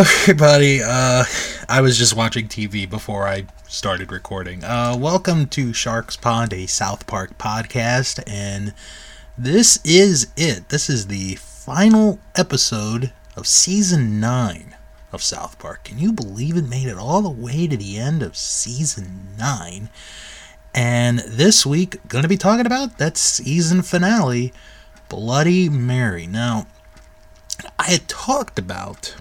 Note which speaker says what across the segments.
Speaker 1: Everybody. Uh, I was just watching TV before I started recording. Uh, welcome to Sharks Pond, a South Park podcast, and this is it. This is the final episode of season nine of South Park. Can you believe it made it all the way to the end of season nine? And this week, going to be talking about that season finale, Bloody Mary. Now, I had talked about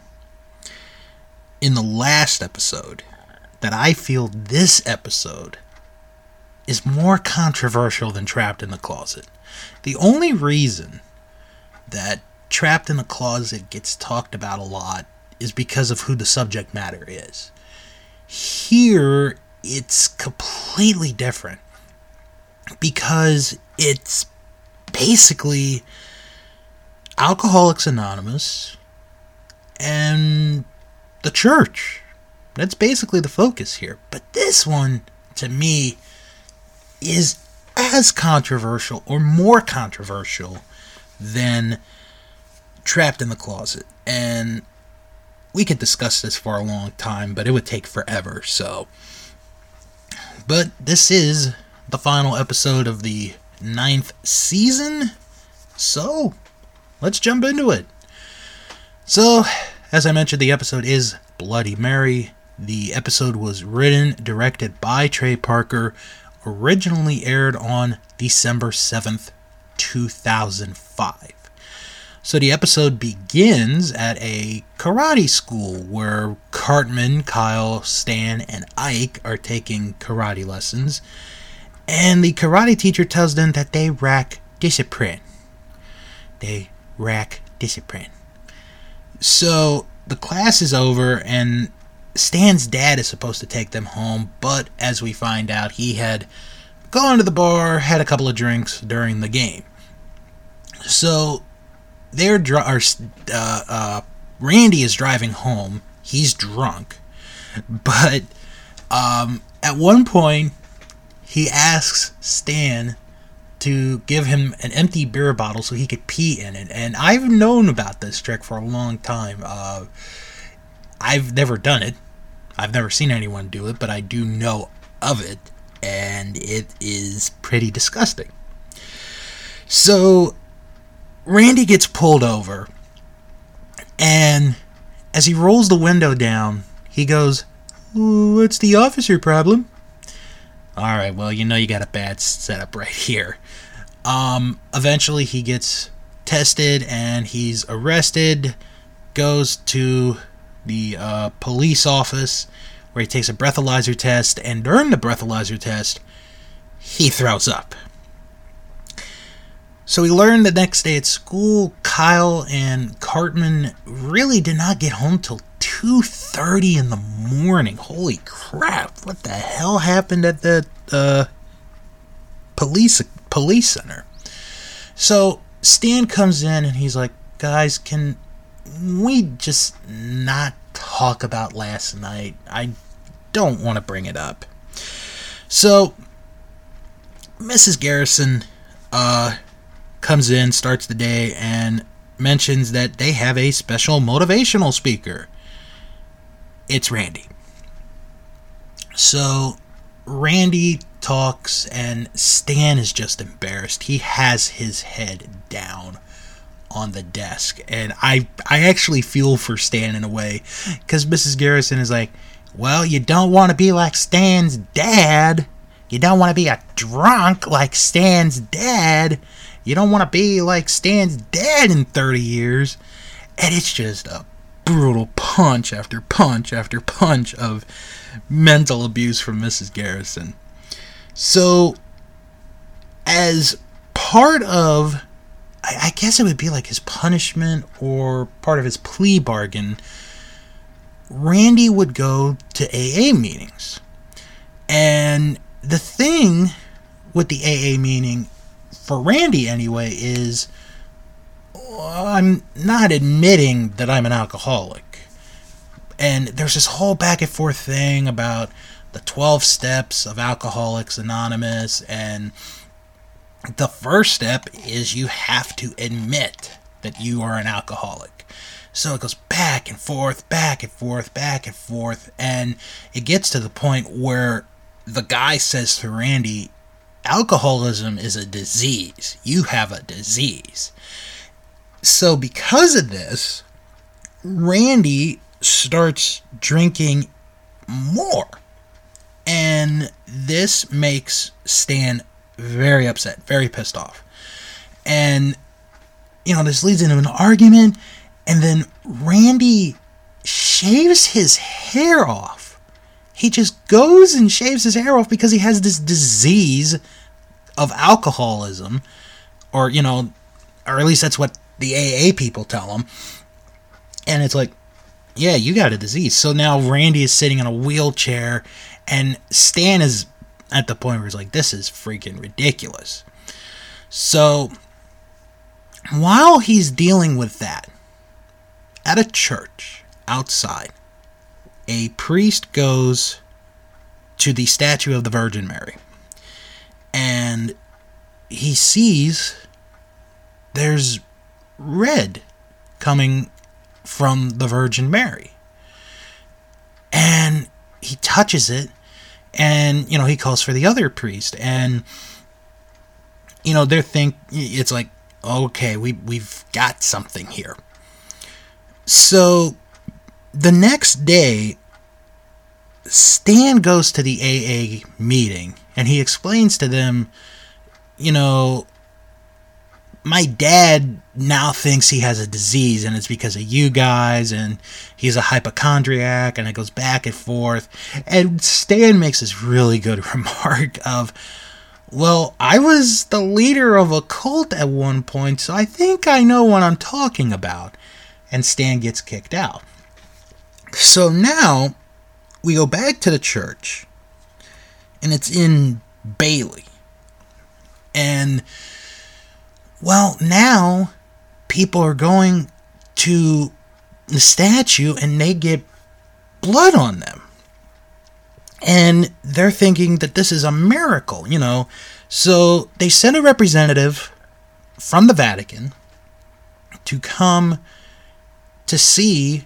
Speaker 1: in the last episode that I feel this episode is more controversial than Trapped in the Closet. The only reason that Trapped in the Closet gets talked about a lot is because of who the subject matter is. Here, it's completely different because it's basically Alcoholics Anonymous and the church. That's basically the focus here. But this one, to me, is as controversial or more controversial than Trapped in the Closet. And we could discuss this for a long time, but it would take forever, so. But this is the final episode of the ninth season, so let's jump into it. So, as I mentioned, the episode is Bloody Mary. The episode was written, directed by Trey Parker, originally aired on December 7th, 2005. So the episode begins at a karate school where Cartman, Kyle, Stan, and Ike are taking karate lessons, and the karate teacher tells them that they lack discipline. They lack discipline. So the class is over, and Stan's dad is supposed to take them home, but as we find out, he had gone to the bar, had a couple of drinks during the game. So they're dr- or, uh, uh, Randy is driving home. He's drunk, but um, at one point he asks Stan to give him an empty beer bottle so he could pee in it. And I've known about this trick for a long time. Uh, I've never done it. I've never seen anyone do it, but I do know of it, and it is pretty disgusting. So Randy gets pulled over, and as he rolls the window down, he goes, What's the officer problem? Alright, well, you know you got a bad setup right here. Um, eventually, he gets tested and he's arrested, goes to the uh, police office where he takes a breathalyzer test, and during the breathalyzer test, he throws up. So we learned the next day at school, Kyle and Cartman really did not get home till 2:30 in the morning. Holy crap! What the hell happened at the uh, police police center? So Stan comes in and he's like, "Guys, can we just not talk about last night? I don't want to bring it up." So Mrs. Garrison uh comes in, starts the day, and mentions that they have a special motivational speaker. It's Randy. So Randy talks, and Stan is just embarrassed. He has his head down on the desk, and I I actually feel for Stan in a way, because Mrs. Garrison is like, "Well, you don't want to be like Stan's dad. You don't want to be a drunk like Stan's dad." You don't want to be like Stan's dad in 30 years. And it's just a brutal punch after punch after punch of mental abuse from Mrs. Garrison. So, as part of, I guess it would be like his punishment or part of his plea bargain, Randy would go to AA meetings. And the thing with the AA meeting for Randy anyway, is I'm not admitting that I'm an alcoholic. And there's this whole back and forth thing about the 12 steps of Alcoholics Anonymous. And the first step is you have to admit that you are an alcoholic. So it goes back and forth, back and forth, back and forth, and it gets to the point where the guy says to Randy, Alcoholism is a disease. You have a disease. So, because of this, Randy starts drinking more. And this makes Stan very upset, very pissed off. And, you know, this leads into an argument. And then Randy shaves his hair off. He just goes and shaves his hair off because he has this disease of alcoholism. Or, you know, or at least that's what the AA people tell him. And it's like, yeah, you got a disease. So now Randy is sitting in a wheelchair, and Stan is at the point where he's like, this is freaking ridiculous. So while he's dealing with that, at a church outside, a priest goes to the statue of the Virgin Mary. And he sees there's red coming from the Virgin Mary. And he touches it and you know he calls for the other priest and you know they're think it's like okay we we've got something here so the next day Stan goes to the AA meeting and he explains to them you know my dad now thinks he has a disease and it's because of you guys and he's a hypochondriac and it goes back and forth. And stan makes this really good remark of well i was the leader of a cult at one point so i think i know what i'm talking about. And stan gets kicked out. So now we go back to the church and it's in bailey. And well, now people are going to the statue and they get blood on them. And they're thinking that this is a miracle, you know. So they send a representative from the Vatican to come to see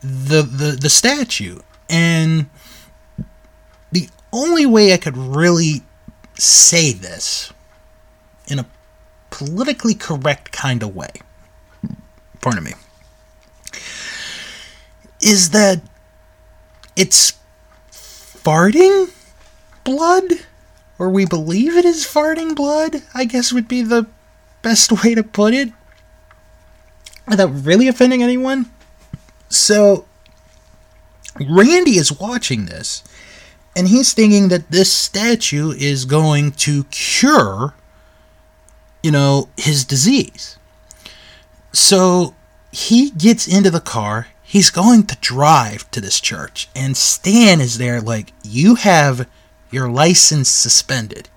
Speaker 1: the, the, the statue. And the only way I could really say this in a politically correct kind of way, pardon me, is that it's farting blood, or we believe it is farting blood, I guess would be the best way to put it, without really offending anyone. So, Randy is watching this, and he's thinking that this statue is going to cure you know, his disease. So he gets into the car. He's going to drive to this church. And Stan is there, like, you have your license suspended.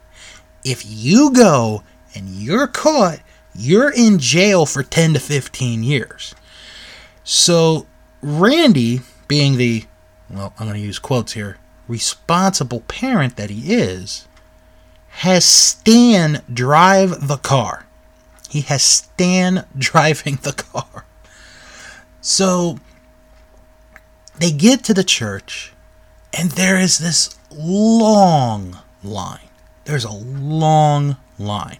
Speaker 1: If you go and you're caught, you're in jail for 10 to 15 years. So Randy, being the, well, I'm going to use quotes here, responsible parent that he is, has Stan drive the car. He has Stan driving the car. So they get to the church, and there is this long line. There's a long line.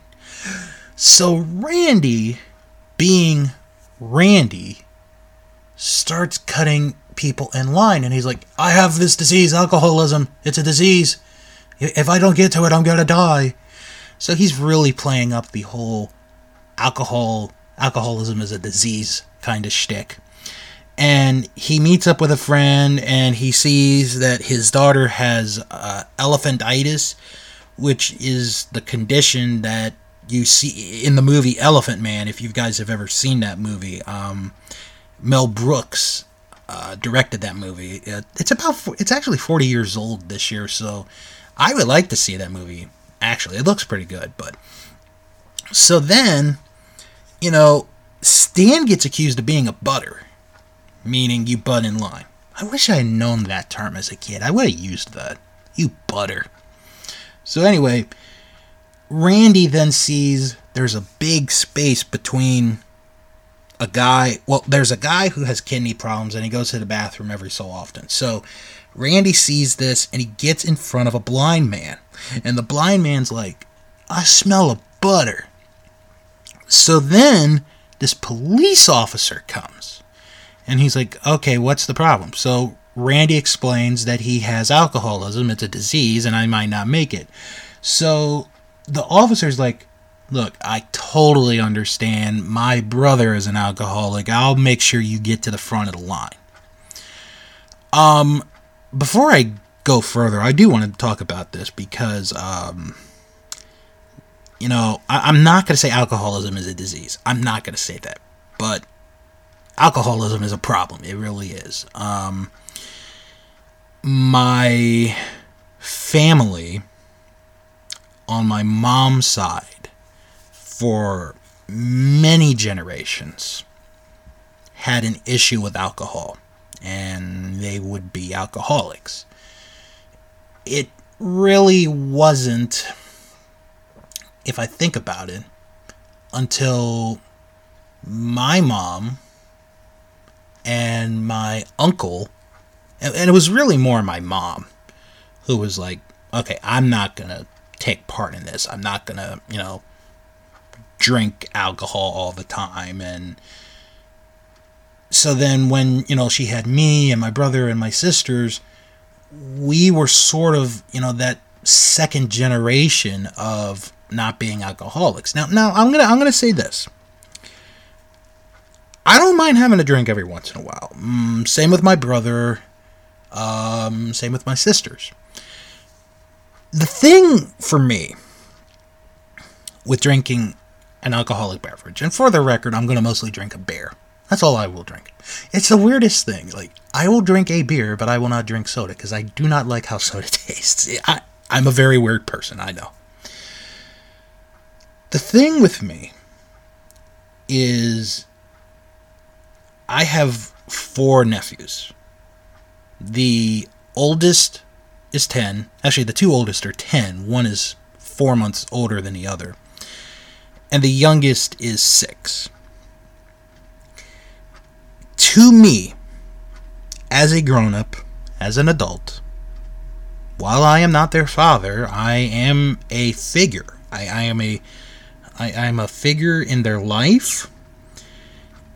Speaker 1: So Randy, being Randy, starts cutting people in line, and he's like, I have this disease, alcoholism. It's a disease. If I don't get to it, I'm gonna die. So he's really playing up the whole alcohol alcoholism is a disease kind of shtick. And he meets up with a friend and he sees that his daughter has uh, elephantitis, which is the condition that you see in the movie Elephant Man. If you guys have ever seen that movie, um, Mel Brooks uh, directed that movie. it's about it's actually 40 years old this year, so I would like to see that movie. Actually, it looks pretty good, but so then, you know, Stan gets accused of being a butter, meaning you butt in line. I wish I had known that term as a kid. I would have used that. You butter. So anyway, Randy then sees there's a big space between a guy. Well, there's a guy who has kidney problems, and he goes to the bathroom every so often. So Randy sees this, and he gets in front of a blind man, and the blind man's like, "I smell a butter." So then this police officer comes, and he's like, "Okay, what's the problem?" So Randy explains that he has alcoholism. It's a disease, and I might not make it. So the officer's like, Look, I totally understand. My brother is an alcoholic. I'll make sure you get to the front of the line. Um, before I go further, I do want to talk about this because, um, you know, I, am not going to say alcoholism is a disease. I'm not going to say that. But alcoholism is a problem. It really is. Um, my family on my mom's side for many generations had an issue with alcohol and they would be alcoholics. It really wasn't, if I think about it, until my mom and my uncle, and, it was really more my mom, who was like, okay, I'm not going to take part in this. I'm not going to, you know, drink alcohol all the time and so then when you know she had me and my brother and my sisters we were sort of you know that second generation of not being alcoholics. Now now i'm gonna i'm gonna say this. I don't mind having a drink every once in a while. Mm, same with my brother um, same with my sisters. The thing for me with drinking an alcoholic beverage, and for the record, I'm to mostly drink a beer. That's all I will drink. It's the weirdest thing. Like, I will drink a beer, but I will not drink soda because I do not like how soda tastes. I, I'm a very weird person, I know. The thing with me is I have four nephews. The oldest is 10. Actually, the two oldest are 10. One is four months older than the other. And the youngest is 6. To me, as a grown up, as an adult, while I am not their father, I am a figure. I, I am a I, I'm a figure in their life.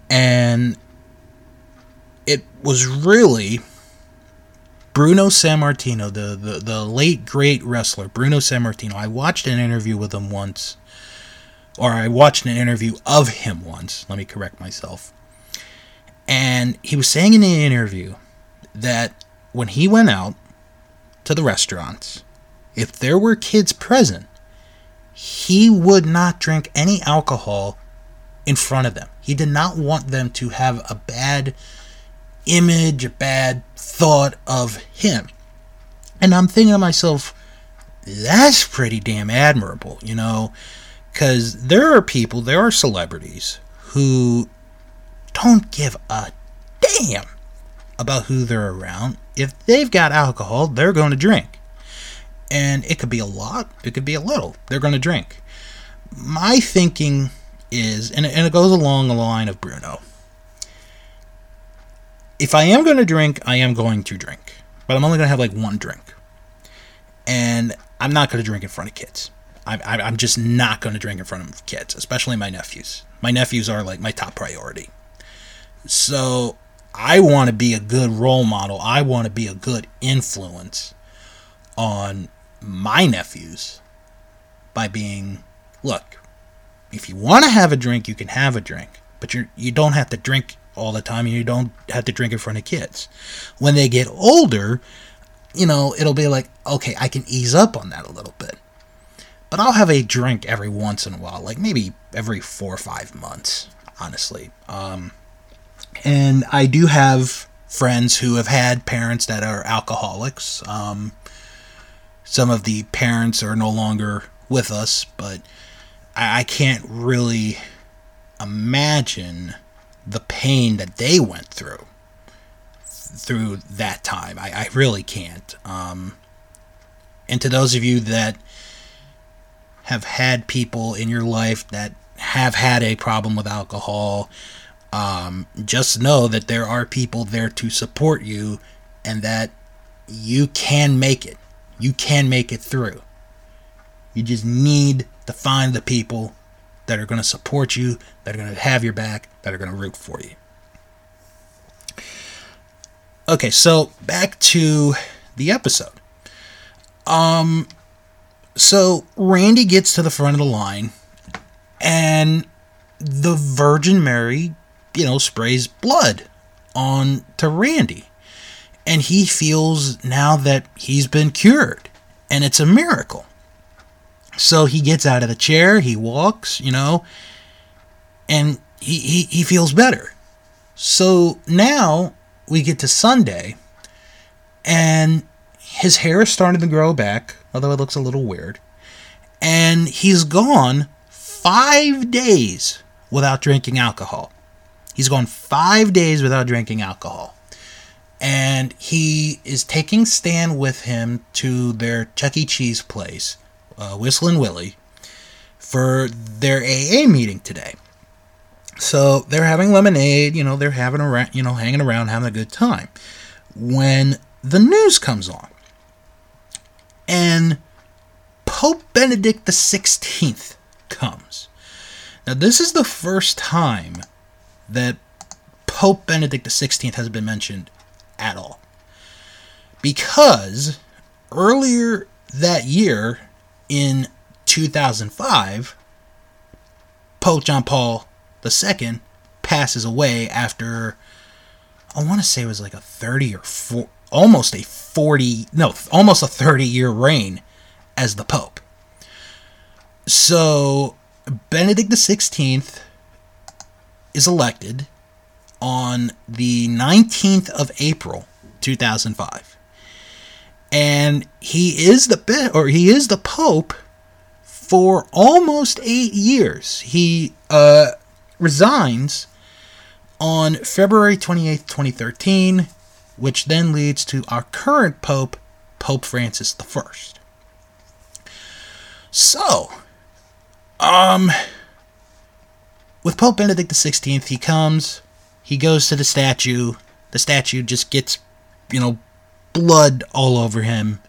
Speaker 1: And it was really Bruno Sammartino, the, the, the late great wrestler, Bruno Sammartino. I watched an interview with him once, or I watched an interview of him once. Let me correct myself. And he was saying in an interview that when he went out to the restaurants, if there were kids present, he would not drink any alcohol in front of them. He did not want them to have a bad image, a bad thought of him. And I'm thinking to myself, that's pretty damn admirable, you know, because there are people, there are celebrities who don't give a damn about who they're around. If they've got alcohol, they're going to drink. And it could be a lot, it could be a little. They're going to drink. My thinking is, and it, goes along the line of Bruno if I am going to drink, I am going to drink. But I'm only going to have like one drink. And I'm not going to drink in front of kids. I, I, I'm just not going to drink in front of kids, especially my nephews. My nephews are like my top priority. So I want to be a good role model. I want to be a good influence on my nephews by being look, if you want to have a drink, you can have a drink, but you you don't have to drink all the time and you don't have to drink in front of kids. When they get older, you know, it'll be like, okay, I can ease up on that a little bit. But I'll have a drink every once in a while, like maybe every four or five months, honestly. Um, and I do have friends who have had parents that are alcoholics. Um, some of the parents are no longer with us, but I, I can't really imagine the pain that they went through through that time. I, I really can't. Um, and to those of you that have had people in your life that have had a problem with alcohol, Um, just know that there are people there to support you and that you can make it. You can make it through. You just need to find the people that are going to support you, that are going to have your back, that are going to root for you. Okay, so back to the episode. Um so Randy gets to the front of the line and the Virgin Mary, you know, sprays blood on to Randy. And he feels now that he's been cured and it's a miracle. So he gets out of the chair, he walks, you know, and he, he, he feels better. So now we get to Sunday, and his hair is starting to grow back, although it looks a little weird. And he's gone five days without drinking alcohol. He's gone five days without drinking alcohol. And he is taking Stan with him to their Chuck E. Cheese place, uh, Whistling Willie, for their AA meeting today. So they're having lemonade, you know, they're having a you know, hanging around, having a good time. When the news comes on, and Pope Benedict XVI comes. Now, this is the first time that Pope Benedict XVI has been mentioned at all. Because earlier that year, in 2005, Pope John Paul II passes away after I want to say it was like a 30 or four, almost a 40, no, almost a 30 year reign as the Pope. So Benedict XVI is elected on the 19th of April 2005. And he is the or he is the pope for almost 8 years. He uh resigns on February 28, 2013, which then leads to our current Pope, Pope Francis I. So, um, with Pope Benedict XVI, he comes, he goes to the statue, the statue just gets, you know, blood all over him.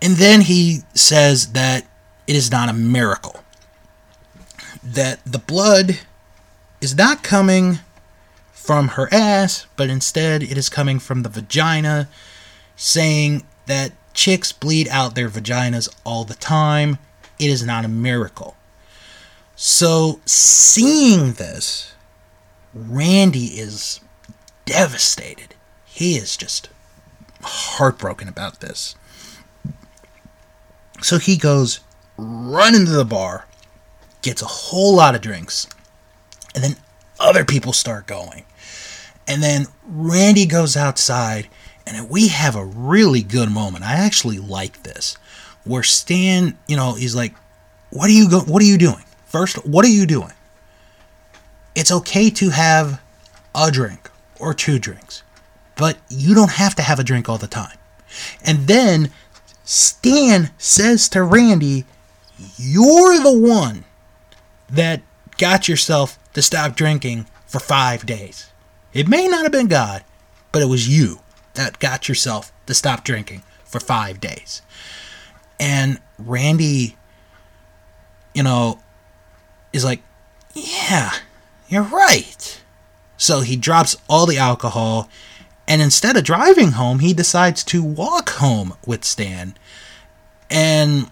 Speaker 1: And then he says that it is not a miracle that the blood is not coming from her ass, but instead it is coming from the vagina, saying that chicks bleed out their vaginas all the time. It is not a miracle. So, seeing this, Randy is devastated. He is just heartbroken about this. So he goes run into the bar gets a whole lot of drinks. And then other people start going. And then Randy goes outside and we have a really good moment. I actually like this. Where Stan, you know, he's like, "What are you go what are you doing? First, what are you doing?" It's okay to have a drink or two drinks, but you don't have to have a drink all the time. And then Stan says to Randy, "You're the one that got yourself to stop drinking for five days. It may not have been God, but it was you that got yourself to stop drinking for five days. And Randy, you know, is like, yeah, you're right. So he drops all the alcohol, and instead of driving home, he decides to walk home with Stan. And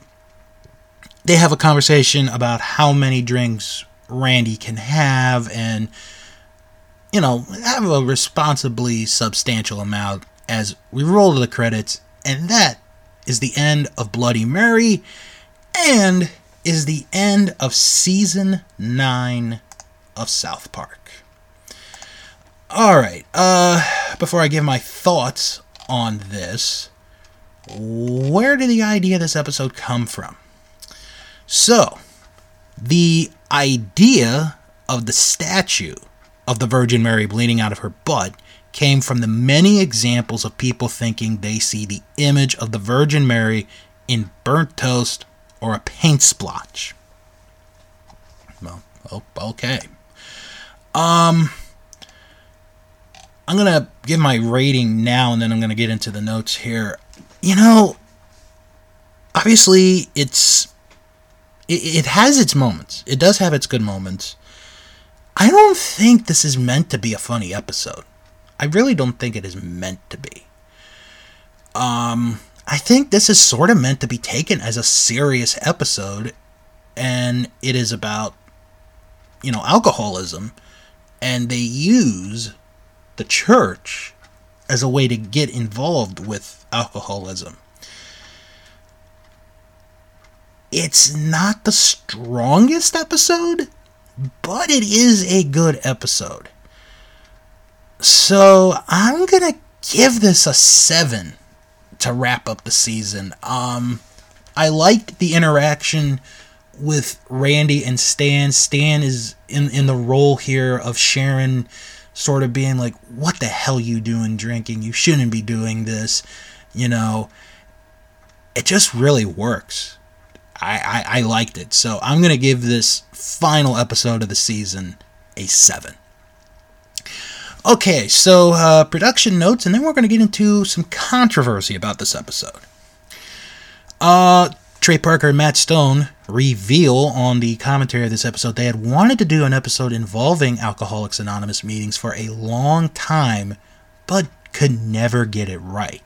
Speaker 1: they have a conversation about how many drinks Randy can have and you know, have a responsibly substantial amount as we roll to the credits and that is the end of Bloody Mary and is the end of season 9 of South Park. All right, uh before I give my thoughts on this, where did the idea of this episode come from? So, the idea of the statue of the Virgin Mary bleeding out of her butt came from the many examples of people thinking they see the image of the Virgin Mary in burnt toast or a paint splotch. Well, oh, okay. Um, I'm gonna give my rating now, and then I'm gonna get into the notes here. You know, obviously, it's it, it has its moments. It does have its good moments. I don't think this is meant to be a funny episode. I really don't think it is meant to be. Um, I think this is sort of meant to be taken as a serious episode, and it is about, you know, alcoholism, and they use the church as a way to get involved with alcoholism. It's not the strongest episode, but it is a good episode. So I'm gonna give this a seven to wrap up the season. Um, I like the interaction with Randy and Stan. Stan is in in the role here of Sharon, sort of being like, "What the hell you doing drinking? You shouldn't be doing this." You know, it just really works. I, I, I liked it. So I'm gonna give this final episode of the season a seven. Okay, so uh, production notes, and then we're going to get into some controversy about this episode. Uh, Trey Parker and Matt Stone reveal on the commentary of this episode they had wanted to do an episode involving Alcoholics Anonymous meetings for a long time, but could never get it right.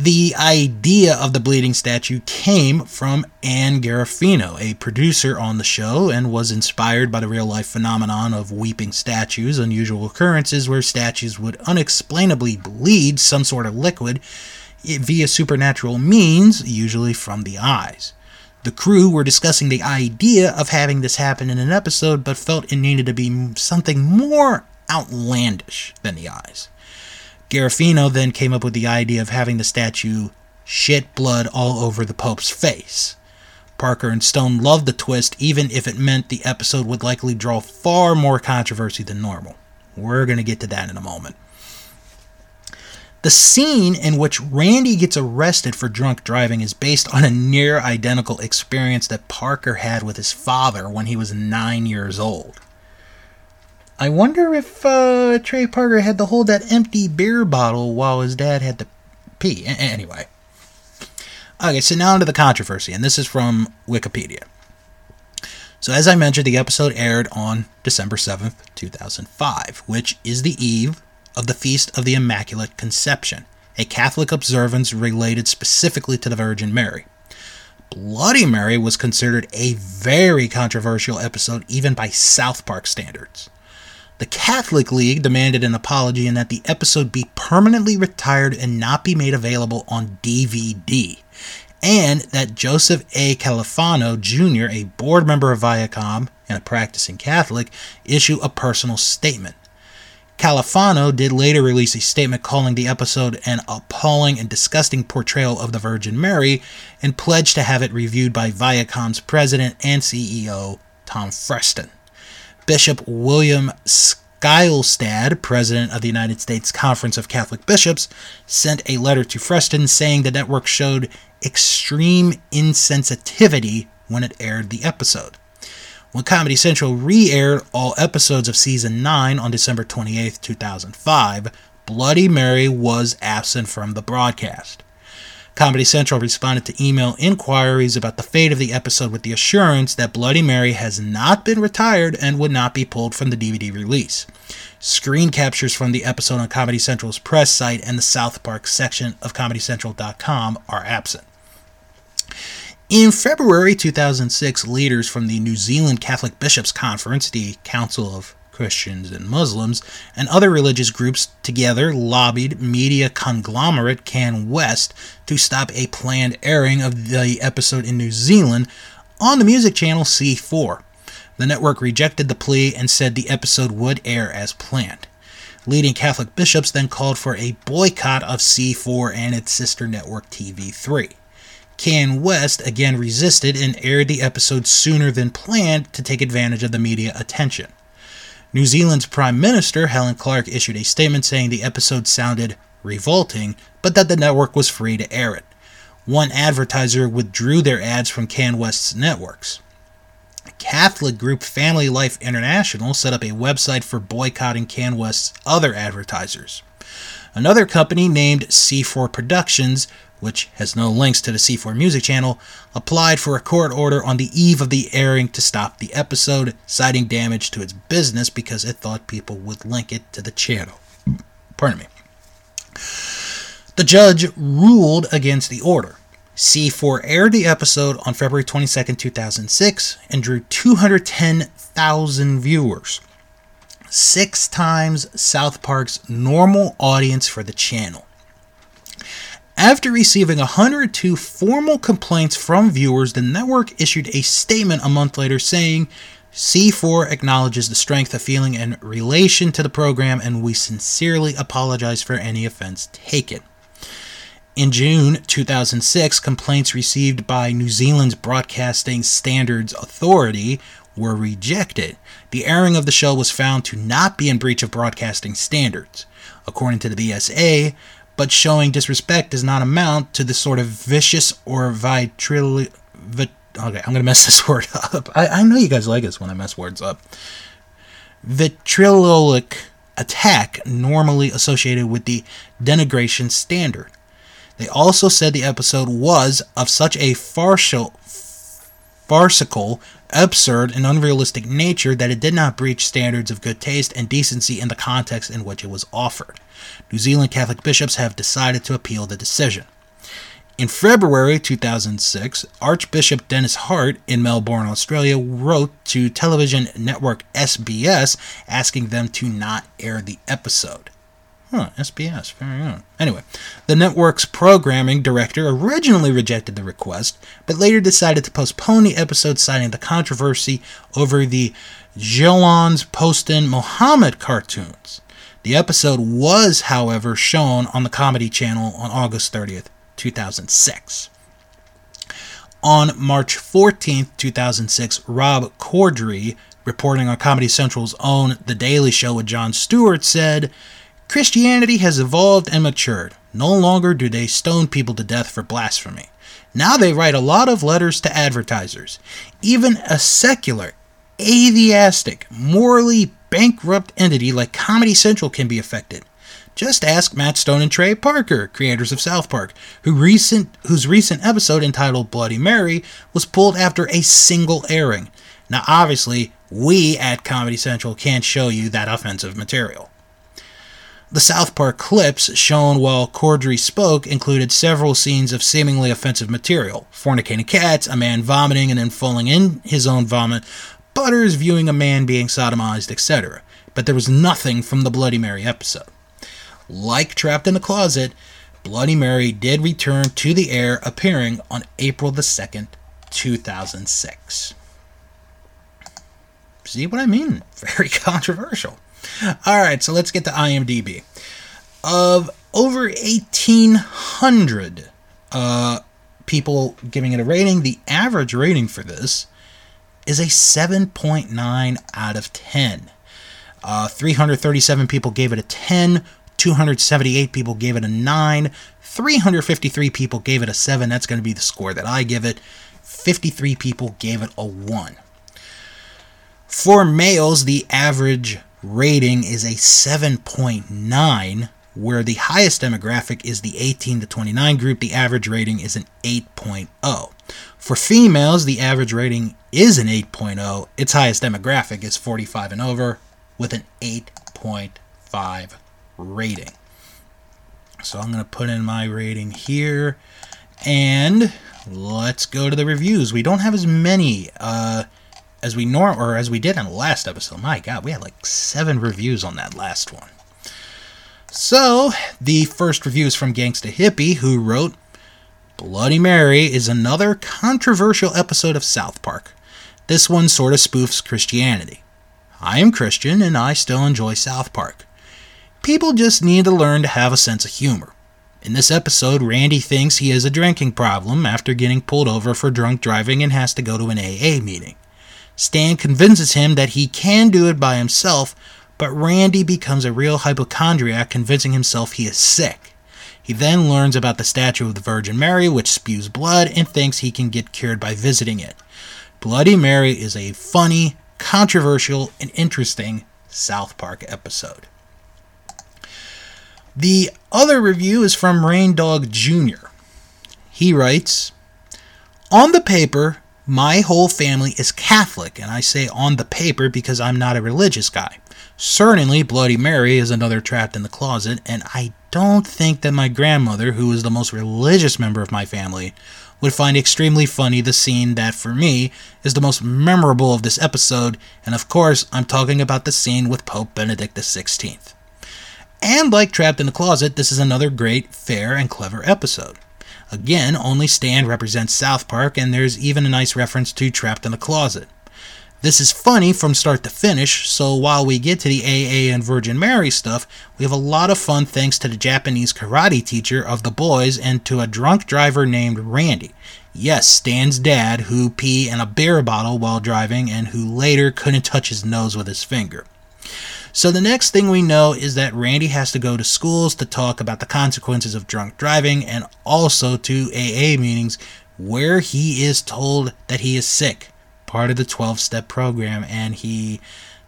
Speaker 1: The idea of the bleeding statue came from Anne Garefino, a producer on the show, and was inspired by the real life phenomenon of weeping statues, unusual occurrences where statues would unexplainably bleed some sort of liquid eh, via supernatural means, usually from the eyes. The crew were discussing the idea of having this happen in an episode, but felt it needed to be something more outlandish than the eyes. Garefino then came up with the idea of having the statue shit blood all over the Pope's face. Parker and Stone loved the twist, even if it meant the episode would likely draw far more controversy than normal. We're going to get to that in a moment. The scene in which Randy gets arrested for drunk driving is based on a near identical experience that Parker had with his father when he was nine years old. I wonder if uh, Trey Parker had to hold that empty beer bottle while his dad had to pee. A- anyway. Okay, so now into the controversy, and this is from Wikipedia. So, as I mentioned, the episode aired on December 7th, 2005, which is the eve of the Feast of the Immaculate Conception, a Catholic observance related specifically to the Virgin Mary. Bloody Mary was considered a very controversial episode even by South Park standards. The Catholic League demanded an apology and that the episode be permanently retired and not be made available on DVD. And that Joseph A. Califano Jr., a board member of Viacom and a practicing Catholic, issue a personal statement. Califano did later release a statement calling the episode an appalling and disgusting portrayal of the Virgin Mary and pledged to have it reviewed by Viacom's president and CEO, Tom Freston. Bishop William Skylestad, president of the United States Conference of Catholic Bishops, sent a letter to Freston saying the network showed extreme insensitivity when it aired the episode. When Comedy Central re aired all episodes of season 9 on December 28, 2005, Bloody Mary was absent from the broadcast. Comedy Central responded to email inquiries about the fate of the episode with the assurance that Bloody Mary has not been retired and would not be pulled from the DVD release. Screen captures from the episode on Comedy Central's press site and the South Park section of ComedyCentral.com are absent. In February 2006, leaders from the New Zealand Catholic Bishops' Conference, the Council of Christians and Muslims, and other religious groups together lobbied media conglomerate CanWest to stop a planned airing of the episode in New Zealand on the music channel C4. The network rejected the plea and said the episode would air as planned. Leading Catholic bishops then called for a boycott of C4 and its sister network TV3. CanWest again resisted and aired the episode sooner than planned to take advantage of the media attention. New Zealand's Prime Minister, Helen Clark, issued a statement saying the episode sounded revolting, but that the network was free to air it. One advertiser withdrew their ads from CanWest's networks. Catholic group Family Life International set up a website for boycotting CanWest's other advertisers. Another company named C4 Productions, which has no links to the C4 music channel, applied for a court order on the eve of the airing to stop the episode, citing damage to its business because it thought people would link it to the channel. Pardon me. The judge ruled against the order. C4 aired the episode on February 22, 2006, and drew 210,000 viewers, six times South Park's normal audience for the channel. After receiving 102 formal complaints from viewers, the network issued a statement a month later saying, C4 acknowledges the strength of feeling in relation to the program, and we sincerely apologize for any offense taken. In June 2006, complaints received by New Zealand's Broadcasting Standards Authority were rejected. The airing of the show was found to not be in breach of broadcasting standards, according to the BSA, but showing disrespect does not amount to the sort of vicious or vitril. Vit- okay, I'm to mess this word up. I, I know you guys like this when I mess words up. Vitriolic attack normally associated with the denigration standard. They also said the episode was of such a farcical, farcical, absurd, and unrealistic nature that it did not breach standards of good taste and decency in the context in which it was offered. New Zealand Catholic bishops have decided to appeal the decision. In February 2006, Archbishop Denis Hart in Melbourne, Australia, wrote to television network SBS asking them to not air the episode. Huh, SBS, very good. Anyway, the network's programming director originally rejected the request, but later decided to postpone the episode, citing the controversy over the Jyllands-Posten Muhammad cartoons. The episode was, however, shown on the Comedy Channel on August 30th, 2006. On March 14th, 2006, Rob Corddry, reporting on Comedy Central's own The Daily Show with Jon Stewart, said, Christianity has evolved and matured. No longer do they stone people to death for blasphemy. Now they write a lot of letters to advertisers. Even a secular, atheistic, morally bankrupt entity like Comedy Central can be affected. Just ask Matt Stone and Trey Parker, creators of South Park, who recent, whose recent episode entitled Bloody Mary was pulled after a single airing. Now, obviously, we at Comedy Central can't show you that offensive material. The South Park clips shown while Corddry spoke included several scenes of seemingly offensive material fornicating cats, a man vomiting and then falling in his own vomit, Butters viewing a man being sodomized, etc. But there was nothing from the Bloody Mary episode. Like Trapped in the Closet, Bloody Mary did return to the air, appearing on April the 2nd, 2006. See what I mean? Very controversial. All right, so let's get to IMDb. Of over 1,800 uh, people giving it a rating, the average rating for this is a 7.9 out of 10. Uh, 337 people gave it a 10, 278 people gave it a 9, 353 people gave it a 7. That's going to be the score that I give it. 53 people gave it a 1. For males, the average rating is a 7.9, where the highest demographic is the 18 to 29 group. The average rating is an 8.0. For females, the average rating is an 8.0. Its highest demographic is 45 and over with an 8.5 rating. So I'm going to put in my rating here and let's go to the reviews. We don't have as many uh, as we norm or as we did in the last episode. My God, we had like seven reviews on that last one. So the first review is from Gangsta Hippie, who wrote, Bloody Mary is another controversial episode of South Park. This one sort of spoofs Christianity. I am Christian and I still enjoy South Park. People just need to learn to have a sense of humor. In this episode, Randy thinks he has a drinking problem after getting pulled over for drunk driving and has to go to an AA meeting. Stan convinces him that he can do it by himself, but Randy becomes a real hypochondriac, convincing himself he is sick. He then learns about the statue of the Virgin Mary, which spews blood, and thinks he can get cured by visiting it. Bloody Mary is a funny, controversial, and interesting South Park episode. The other review is from Rain Dog Jr. He writes On the paper, my whole family is Catholic, and I say on the paper because I'm not a religious guy. Certainly, Bloody Mary is another trapped in the closet, and I don't think that my grandmother, who is the most religious member of my family, would find extremely funny the scene that, for me, is the most memorable of this episode, and of course, I'm talking about the scene with Pope Benedict XVI. And like Trapped in the Closet, this is another great, fair, and clever episode. Again, only Stan represents South Park, and there's even a nice reference to Trapped in the Closet. This is funny from start to finish, so while we get to the AA and Virgin Mary stuff, we have a lot of fun thanks to the Japanese karate teacher of the boys and to a drunk driver named Randy. Yes, Stan's dad, who pee in a beer bottle while driving and who later couldn't touch his nose with his finger. So the next thing we know is that Randy has to go to schools to talk about the consequences of drunk driving and also to AA meetings where he is told that he is sick part of the 12 step program, and he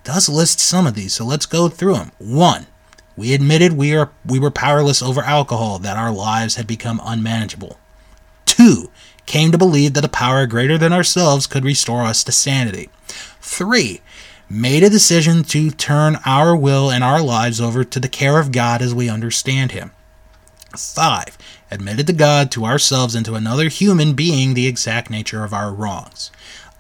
Speaker 1: does list some of these. So let's go through them. One, we admitted we are we were powerless over alcohol, that our lives had become unmanageable. Two, came to believe that a power greater than ourselves could restore us to sanity. Three, made a decision to turn our will and our lives over to the care of God as we understand Him. 5. Admitted to God, to ourselves, and to another human being the exact nature of our wrongs.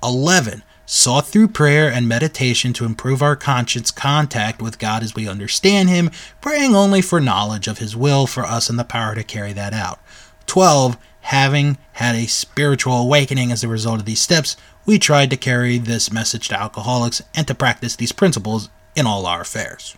Speaker 1: 11. Sought through prayer and meditation to improve our conscience contact with God as we understand Him, praying only for knowledge of His will for us and the power to carry that out. 12. Having had a spiritual awakening as a result of these steps, we tried to carry this message to alcoholics and to practice these principles in all our affairs.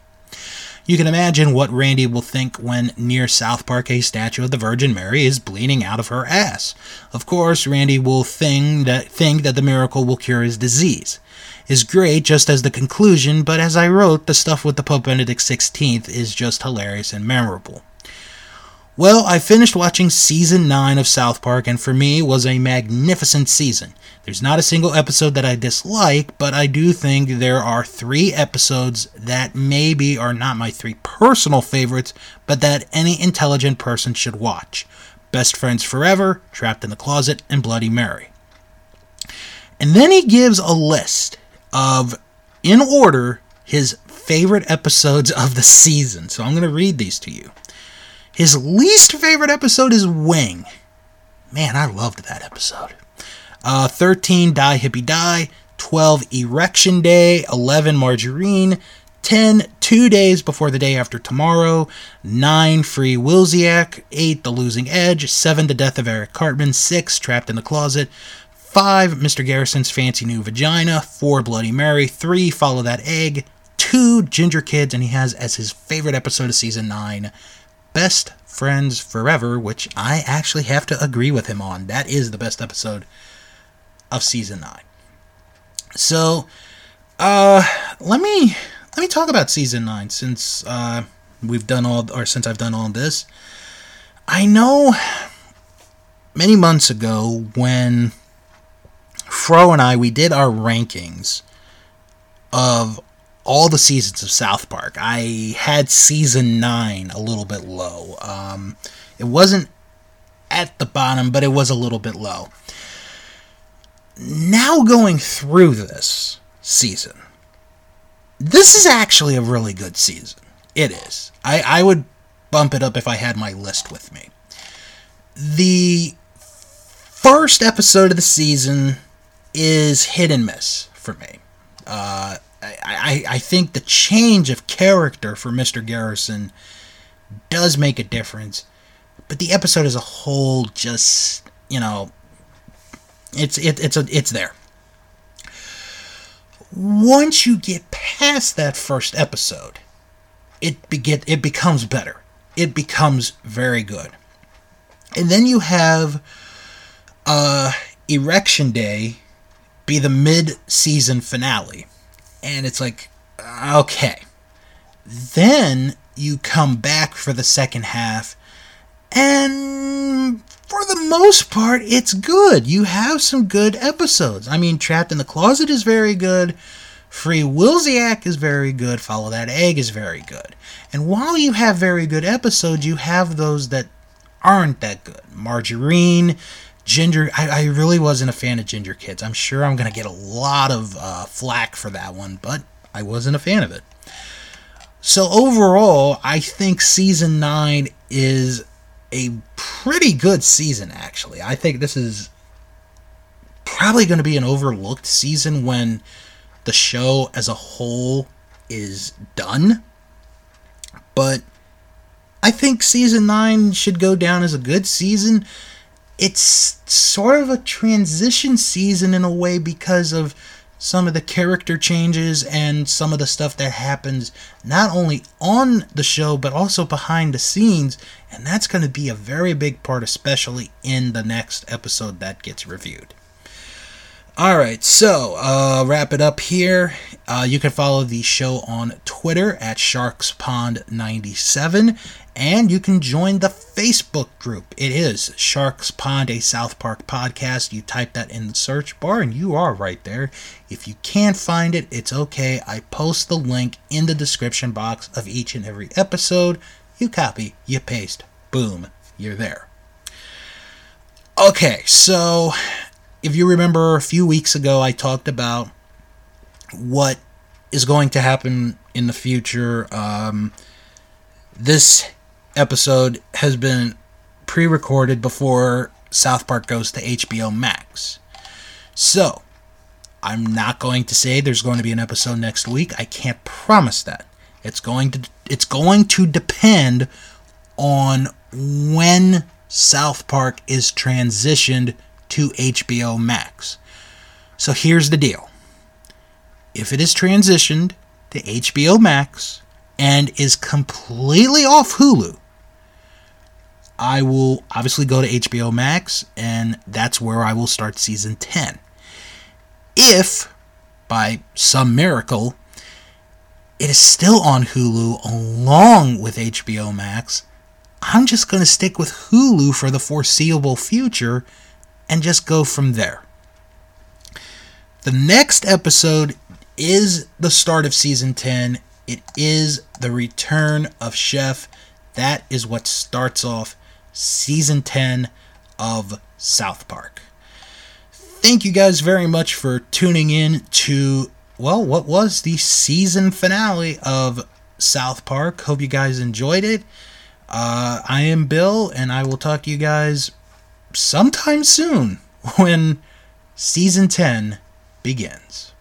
Speaker 1: You can imagine what Randy will think when near South Park a statue of the Virgin Mary is bleeding out of her ass. Of course, Randy will think that, think that the miracle will cure his disease. Is great just as the conclusion, but as I wrote, the stuff with the Pope Benedict XVI is just hilarious and memorable. Well, I finished watching season 9 of South Park, and for me, was a magnificent season. There's not a single episode that I dislike, but I do think there are three episodes that maybe are not my three personal favorites, but that any intelligent person should watch Best Friends Forever, Trapped in the Closet, and Bloody Mary. And then he gives a list of, in order, his favorite episodes of the season. So I'm going to read these to you. His least favorite episode is Wing. Man, I loved that episode. Uh, 13, Die Hippie Die. 12, Erection Day. 11, Margarine. 10, Two Days Before the Day After Tomorrow. 9, Free Willzyx. 8, The Losing Edge. 7, The Death of Eric Cartman. 6, Trapped in the Closet. 5, Mr. Garrison's Fancy New Vagina. 4, Bloody Mary. 3, Follow That Egg. 2, Ginger Kids. And he has as his favorite episode of season 9, Best Friends Forever, which I actually have to agree with him on. That is the best episode of season 9. So, uh let me let me talk about season 9 since uh we've done all or since I've done all this. I know many months ago when Fro and I we did our rankings of all the seasons of South Park. I had season nine a little bit low. Um, it wasn't at the bottom, but it was a little bit low. Now going through this season, this is actually a really good season. It is. I, I would bump it up if I had my list with me. The first episode of the season is hit and miss for me. Uh, I, I think the change of character for Mr. Garrison does make a difference, but the episode as a whole just you know it's it, it's a, it's there. Once you get past that first episode, it begin it becomes better. It becomes very good, and then you have uh, Erection Day be the mid-season finale and it's like, okay. Then you come back for the second half, and for the most part, it's good. You have some good episodes. I mean, Trapped in the Closet is very good. Free Willzyx is very good. Follow That Egg is very good. And while you have very good episodes, you have those that aren't that good. Margarine, Ginger. I, I really wasn't a fan of Ginger Kids. I'm sure I'm going to get a lot of uh, flack for that one, but I wasn't a fan of it. So overall, I think season 9 is a pretty good season, actually. I think this is probably going to be an overlooked season when the show as a whole is done. But I think season 9 should go down as a good season. It's sort of a transition season in a way because of some of the character changes and some of the stuff that happens not only on the show but also behind the scenes. And that's going to be a very big part especially in the next episode that gets reviewed. All right so uh, wrap it up here. Uh, you can follow the show on twitter at sharkspond97 and you can join the Facebook group. It is Sharks Pond, a South Park podcast. You type that in the search bar and you are right there. If you can't find it, it's okay. I post the link in the description box of each and every episode. You copy, you paste, boom, you're there. Okay, so if you remember a few weeks ago, I talked about what is going to happen in the future. Um, this episode has been pre recorded before South Park goes to HBO Max. So, I'm not going to say there's going to be an episode next week. I can't promise that. It's going to it's going to depend on when South Park is transitioned to HBO Max. So here's the deal. If it is transitioned to HBO Max and is completely off Hulu, I will obviously go to HBO Max, and that's where I will start season 10. If, by some miracle, it is still on Hulu along with HBO Max, I'm just going to stick with Hulu for the foreseeable future and just go from there. The next episode is the start of season 10. It is the return of Chef. That is what starts off season 10 of South Park. Thank you guys very much for tuning in to, well, what was the season finale of South Park. Hope you guys enjoyed it. Uh, I am Bill, and I will talk to you guys sometime soon when season 10 begins.